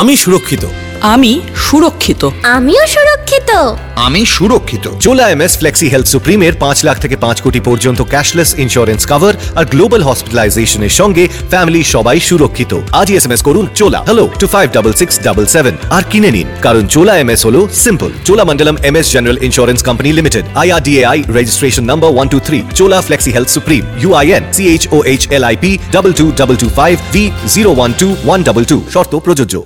আমি সুরক্ষিত। আমি সুরক্ষিত। আমিও সুরক্ষিত। আমি সুরক্ষিত। চোলা এমএস ফ্লেক্সি হেলথ সুপ্রিমের পাঁচ লাখ থেকে পাঁচ কোটি পর্যন্ত ক্যাশলেস ইন্স্যুরেন্স কভার আর গ্লোবাল হসপিটালাইজেশনের সঙ্গে ফ্যামিলি সবাই সুরক্ষিত। আজই এস এম এস করুন চোলা। Hello two five double six double seven আর কিনে নিন। কারণ চোলা এম এস হলো simple Cholamandalam MS general insurance company limited IRDAI registration number one two three Chola flexi health supreme UIN CH O H L I P double two double two five V zero one two one double two শর্ত প্রযোজ্য।